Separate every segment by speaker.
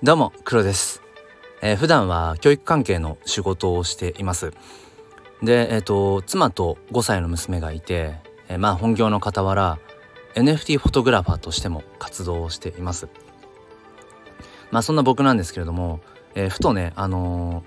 Speaker 1: どうも黒です、えー、普段は教育関係の仕事をしています。でえっ、ー、と妻と5歳の娘がいて、えー、まあ本業の傍ら NFT フォトグラファーとしても活動をしています。まあそんな僕なんですけれども、えー、ふとねあの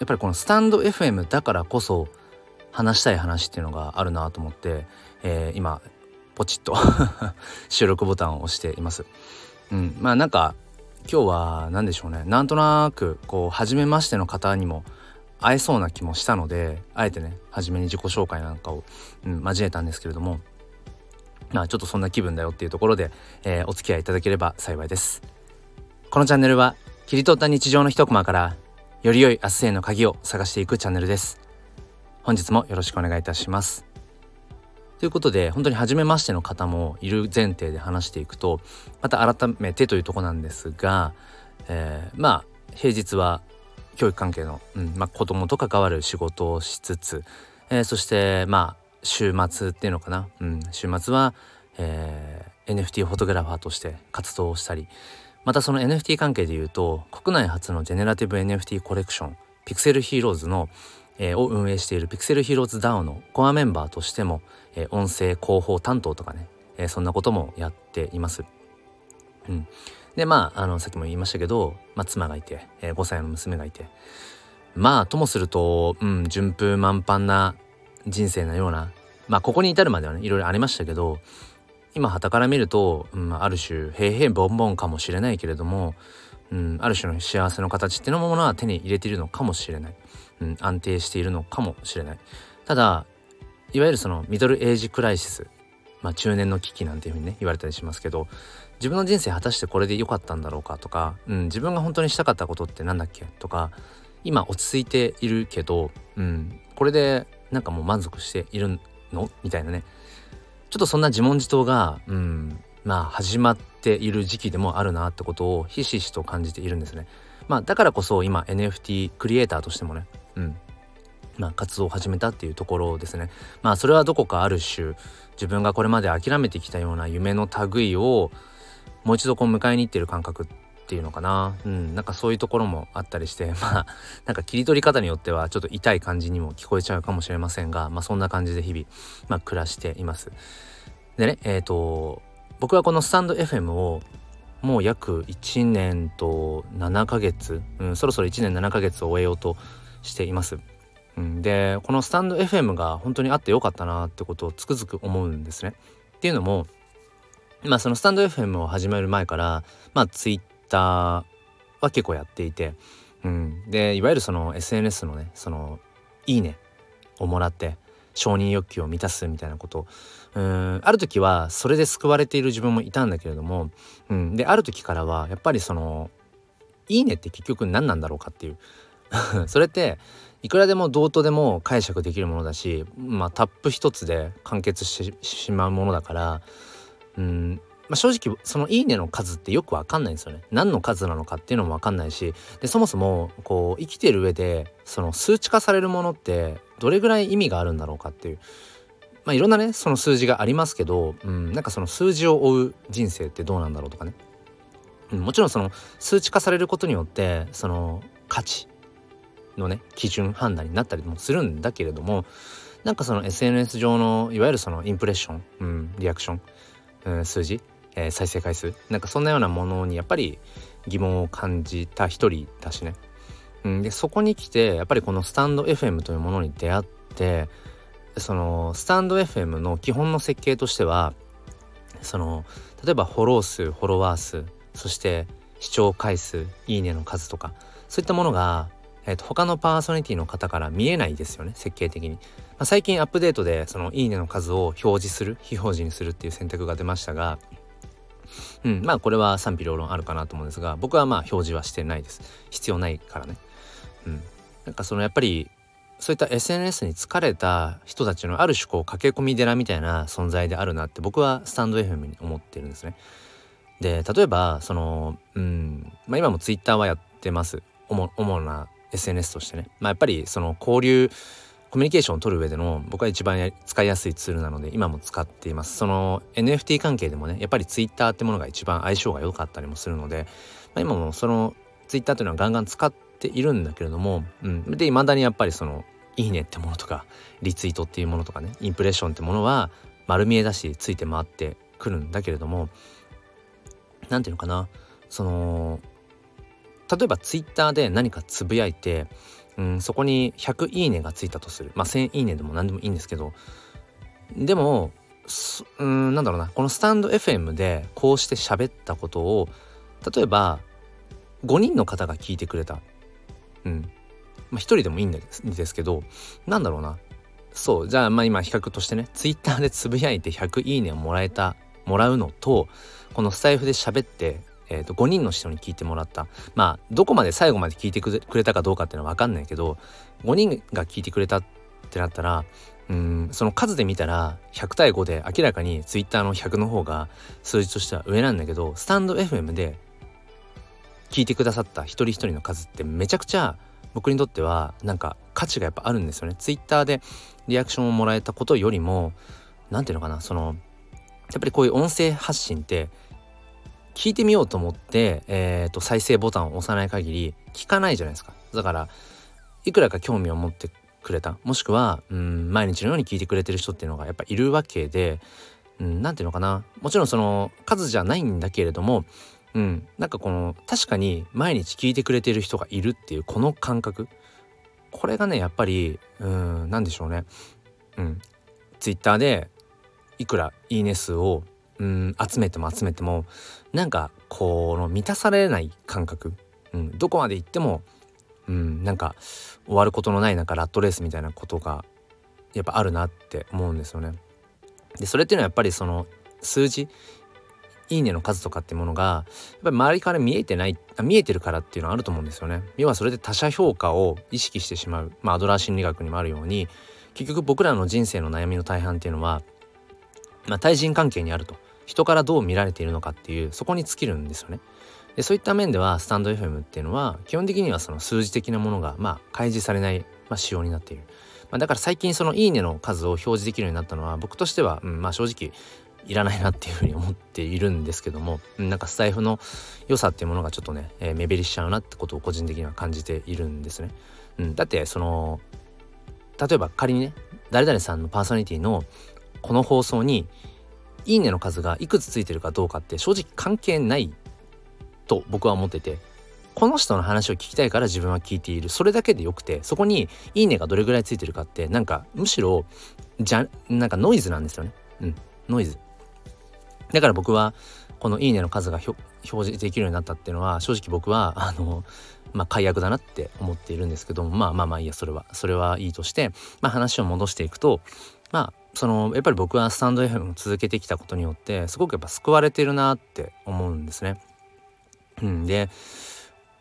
Speaker 1: やっぱりこのスタンド FM だからこそ話したい話っていうのがあるなと思って、え今ポチッと 収録ボタンを押しています。うんまあなんか今日は何でしょうね。なんとなくこう初めましての方にも会えそうな気もしたのであえてね初めに自己紹介なんかを、うん、交えたんですけれども。まあちょっとそんな気分だよっていうところで、えー、お付き合いいただければ幸いです。このチャンネルは切り取った日常の一コマからより良い明日への鍵を探していくチャンネルです。本日もよろしくお願いいたします。ということで本当に初めましての方もいる前提で話していくとまた改めてというとこなんですが、えー、まあ平日は教育関係の、うんまあ、子供と関わる仕事をしつつ、えー、そしてまあ週末っていうのかな、うん、週末は、えー、NFT フォトグラファーとして活動をしたりまたその NFT 関係でいうと国内初のジェネラティブ NFT コレクションピクセルヒーローズのえー、を運営しているピクセルヒローズ DAO のコアメンバーとしても、えー、音声広報担当とかね、えー、そんなこともやっています。うん、でまああのさっきも言いましたけど、まあ、妻がいて、えー、5歳の娘がいてまあともすると、うん、順風満帆な人生のようなまあここに至るまではねいろいろありましたけど今傍から見ると、うん、ある種平々ボンボンかもしれないけれども、うん、ある種の幸せの形っていうのものは手に入れているのかもしれない。うん、安定しているのかもしれないただいわゆるそのミドルエイジクライシスまあ中年の危機なんていうふうにね言われたりしますけど自分の人生果たしてこれで良かったんだろうかとか、うん、自分が本当にしたかったことって何だっけとか今落ち着いているけど、うん、これでなんかもう満足しているのみたいなねちょっとそんな自問自答が、うん、まあ始まっている時期でもあるなってことをひしひしと感じているんですね。まあだからこそ今 NFT クリエイターとしてもねうんまあ、活動を始めたっていうところですね。まあそれはどこかある種自分がこれまで諦めてきたような夢の類をもう一度こう迎えに行ってる感覚っていうのかなうんなんかそういうところもあったりして まあなんか切り取り方によってはちょっと痛い感じにも聞こえちゃうかもしれませんがまあそんな感じで日々、まあ、暮らしています。でねえっ、ー、と僕はこのスタンド FM をもう約1年と7ヶ月、うん、そろそろ1年7ヶ月を終えようとしています。うん、でこのスタンド FM が本当にあってよかったなってことをつくづく思うんですね。っていうのもまあそのスタンド FM を始める前からまあ Twitter は結構やっていて、うん、でいわゆるその SNS のねその「いいね」をもらって承認欲求を満たすみたいなこと。うん。ある時はそれで救われている自分もいたんだけれども、うん、である時からはやっぱりその「いいね」って結局何なんだろうかっていう それっていくらでもどうとでも解釈できるものだし、まあ、タップ一つで完結してしまうものだからうん、まあ、正直その「いいね」の数ってよく分かんないんですよね。何の数なのかっていうのも分かんないしでそもそもこう生きてる上でその数値化されるものってどれぐらい意味があるんだろうかっていう。まあ、いろんなねその数字がありますけど、うん、なんかその数字を追う人生ってどうなんだろうとかね、うん、もちろんその数値化されることによってその価値のね基準判断になったりもするんだけれどもなんかその SNS 上のいわゆるそのインプレッション、うん、リアクション、うん、数字、えー、再生回数なんかそんなようなものにやっぱり疑問を感じた一人だしね、うん、でそこに来てやっぱりこのスタンド FM というものに出会ってそのスタンド FM の基本の設計としてはその例えばフォロー数フォロワー数そして視聴回数いいねの数とかそういったものがえー、と他のパーソナリティの方から見えないですよね設計的に、まあ、最近アップデートでそのいいねの数を表示する非表示にするっていう選択が出ましたがうんまあこれは賛否両論あるかなと思うんですが僕はまあ表示はしてないです。必要ないからね。うん。なんかそのやっぱりそういった SNS に疲れた人たちのある種こう駆け込み寺みたいな存在であるなって僕はスタンド FM に思ってるんですね。で例えばそのうんまあ今も Twitter はやってます。主な SNS としてね、まあ、やっぱりその交流コミュニケーションを取る上での僕は一番使いやすいツールなので今も使っています。その NFT 関係でもねやっぱり Twitter ってものが一番相性が良かったりもするので、まあ、今もそのツイッターというのはガンガン使っているんだけれども、うん、で未だにやっぱりそのいいねってものとかリツイートっていうものとかねインプレッションってものは丸見えだしついて回ってくるんだけれども何ていうのかなその例えばツイッターで何かつぶやいて、うん、そこに100いいねがついたとする。まあ1000いいねでも何でもいいんですけど。でもうんなんだろうな。このスタンド FM でこうして喋ったことを例えば5人の方が聞いてくれた。うん。まあ1人でもいいんですけどなんだろうな。そうじゃあまあ今比較としてねツイッターでつぶやいて100いいねをもらえたもらうのとこのスタイフで喋ってえー、と5人の人に聞いてもらったまあどこまで最後まで聞いてくれたかどうかっていうのは分かんないけど5人が聞いてくれたってなったらうんその数で見たら100対5で明らかに Twitter の100の方が数字としては上なんだけどスタンド FM で聞いてくださった一人一人の数ってめちゃくちゃ僕にとってはなんか価値がやっぱあるんですよね。Twitter でリアクションをもらえたことよりも何ていうのかなそのやっぱりこういう音声発信って聞いてみようと思って、えーと、再生ボタンを押さない限り聞かないじゃないですか。だからいくらか興味を持ってくれた。もしくはうん毎日のように聞いてくれてる人っていうのがやっぱいるわけで何ていうのかな。もちろんその数じゃないんだけれどもうんなんかこの確かに毎日聞いてくれてる人がいるっていうこの感覚。これがねやっぱりうん何でしょうね。うん。ツイッターでいくらいいね数をうん集めても集めてもなんかこの満たされない感覚、うん、どこまで行っても、うん、なんか終わることのないなんかラットレースみたいなことがやっぱあるなって思うんですよね。でそれっていうのはやっぱりその数字いいねの数とかってものがやっぱり周りから見えてない見えてるからっていうのはあると思うんですよね。要はそれで他者評価を意識してしまう、まあ、アドラー心理学にもあるように結局僕らの人生の悩みの大半っていうのは、まあ、対人関係にあると。人からどう見られているのかっていうそこに尽きるんですよね。でそういった面ではスタンド FM っていうのは基本的にはその数字的なものがまあ開示されない、まあ、仕様になっている。まあ、だから最近そのいいねの数を表示できるようになったのは僕としては、うん、まあ正直いらないなっていうふうに思っているんですけどもなんかスタイフの良さっていうものがちょっとね、えー、目減りしちゃうなってことを個人的には感じているんですね。うん、だってその例えば仮にね誰々さんのパーソナリティのこの放送にいいねの数がいくつついてるかどうかって正直関係ないと僕は思っててこの人の話を聞きたいから自分は聞いている。それだけでよくてそこにいいねがどれぐらいついてるかってなんかむしろじゃなんかノイズなんですよね。うん。ノイズ。だから僕はこのいいねの数が表示できるようになったっていうのは正直僕はあのまあ解約だなって思っているんですけどもまあまあまあいいやそれはそれはいいとしてまあ話を戻していくとまあそのやっぱり僕はスタンド FM を続けてきたことによってすごくやっぱ救われてるなって思うんですね。うん、で、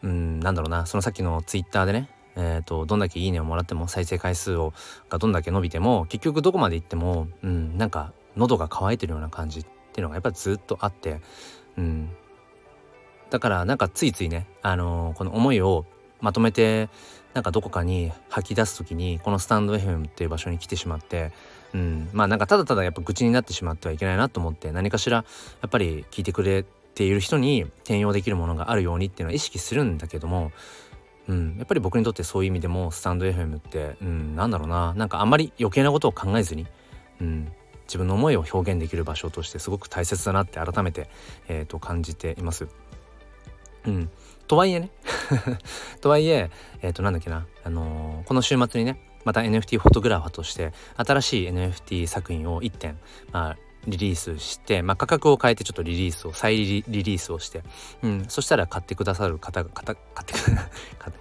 Speaker 1: うん、なんだろうなそのさっきのツイッターでねえーと、どんだけいいねをもらっても再生回数をがどんだけ伸びても結局どこまで行っても、うん、なんか喉が渇いてるような感じっていうのがやっぱずっとあって、うん、だからなんかついついね、あのー、この思いをまとめてなんかどこかに吐き出す時にこのスタンド FM っていう場所に来てしまってうん、まあなんかただただやっぱ愚痴になってしまってはいけないなと思って何かしらやっぱり聞いてくれている人に転用できるものがあるようにっていうのは意識するんだけども、うん、やっぱり僕にとってそういう意味でもスタンド FM って、うん、なんだろうな。なんかあんまり余計なことを考えずに、うん、自分の思いを表現できる場所としてすごく大切だなって改めて、えー、と感じています。うん、とはいえね とはいええっ、ー、となんだっけな、あのー、この週末にねまた NFT フォトグラファーとして新しい NFT 作品を1点、まあ、リリースして、まあ、価格を変えてちょっとリリースを再リリースをして、うん、そしたら買ってくださる方が 買ってく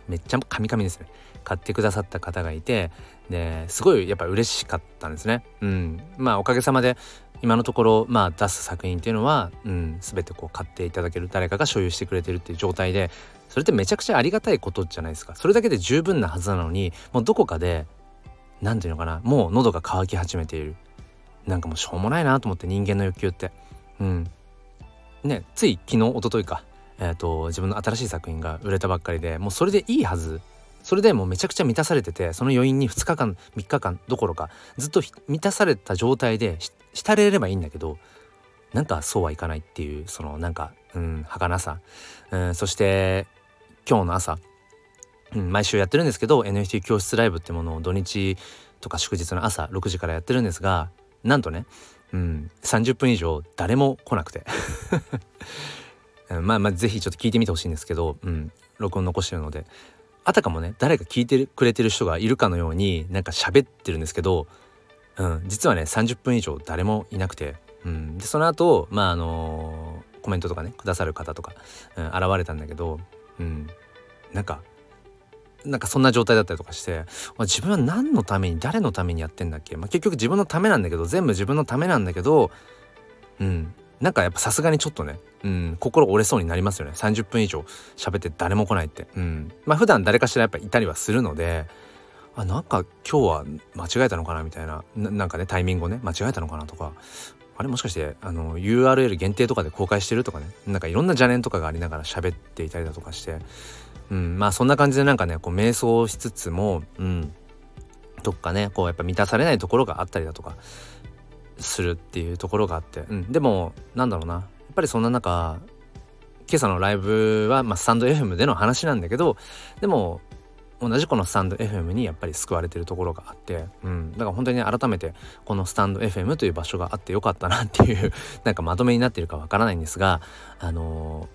Speaker 1: めっちゃカミカミですね。買ってくださった方がいてですごいやっぱ嬉しかったんですね。うん、まあおかげさまで今のところまあ出す作品っていうのは、うん、全てこう買っていただける誰かが所有してくれてるっていう状態でそれってめちゃくちゃありがたいことじゃないですか。それだけで十分なはずなのにもうどこかで何て言うのかなもう喉が渇き始めている。なんかもうしょうもないなと思って人間の欲求って。うん。ねつい昨日一昨日かえっ、ー、と自分の新しい作品が売れたばっかりでもうそれでいいはず。それでもうめちゃくちゃ満たされててその余韻に2日間3日間どころかずっと満たされた状態で浸れればいいんだけどなんかそうはいかないっていうそのなんかうん儚さ、うん、そして今日の朝、うん、毎週やってるんですけど NFT 教室ライブってものを土日とか祝日の朝6時からやってるんですがなんとね、うん、30分以上誰も来なくて。まあまあ是非ちょっと聞いてみてほしいんですけど、うん、録音残してるので。あたかもね誰か聞いてくれてる人がいるかのようになんか喋ってるんですけど、うん、実はね30分以上誰もいなくて、うん、でその後まああのー、コメントとかねくださる方とか、うん、現れたんだけど、うん、なんかなんかそんな状態だったりとかして自分は何のために誰のためにやってんだっけ、まあ、結局自分のためなんだけど全部自分のためなんだけどうんなんかやっぱさすがにちょっとね、うん、心折れそうになりますよね。30分以上喋って誰も来ないって、うん、まあ普段誰かしらやっぱいたりはするのであなんか今日は間違えたのかなみたいな。なんかねタイミングをね間違えたのかなとか。あれもしかしてあの URL 限定とかで公開してるとかね。なんかいろんな邪念とかがありながら喋っていたりだとかして。うん。まあそんな感じでなんかねこう瞑想しつつもうん。どっかねこうやっぱ満たされないところがあったりだとか。するっていうところがあって、うん、でもなんだろうな。やっぱりそんな中今朝のライブは、まあ、スタンド FM での話なんだけどでも同じこのスタンド FM にやっぱり救われてるところがあって、うん、だから本当に、ね、改めてこのスタンド FM という場所があってよかったなっていうなんかまとめになってるかわからないんですがあの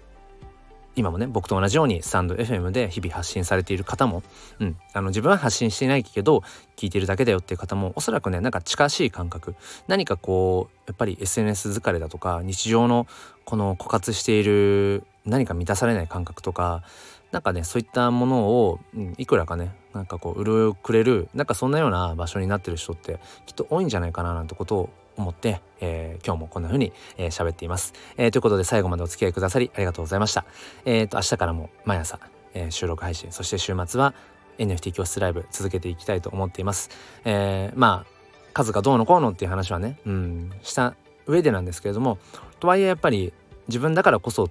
Speaker 1: 今もね僕と同じようにスタンド FM で日々発信されている方も、うん、あの自分は発信していないけど聞いてるだけだよっていう方もおそらくねなんか近しい感覚。何かこうやっぱり SNS 疲れだとか日常のこの枯渇している何か満たされない感覚とかなんかねそういったものを、うん、いくらかねなんかこう潤くれるなんかそんなような場所になってる人ってきっと多いんじゃないかななんてことを思って、えー、今日もこんな風に喋、えー、っています、えー、ということで最後までお付き合いくださりありがとうございました。えっ、と明日からも毎朝、え収録配信そして週末は NFT 教室ライブ続けていきたいと思っています、えまあ数がどうのこうのっていう話はねうんした上でなんですけれどもとはいえやっぱり自分だからこそ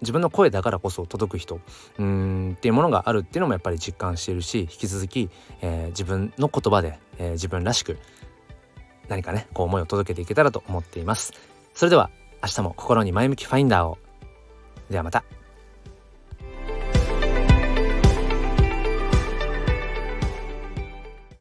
Speaker 1: 自分の声だからこそ届く人うんっていうものがあるっていうのもやっぱり実感しているし引き続き、えー、自分の言葉で、えー、自分らしく何かねこう思いを届けていけたらと思っています。それでは明日も心に前向きファインダーを。ではまた。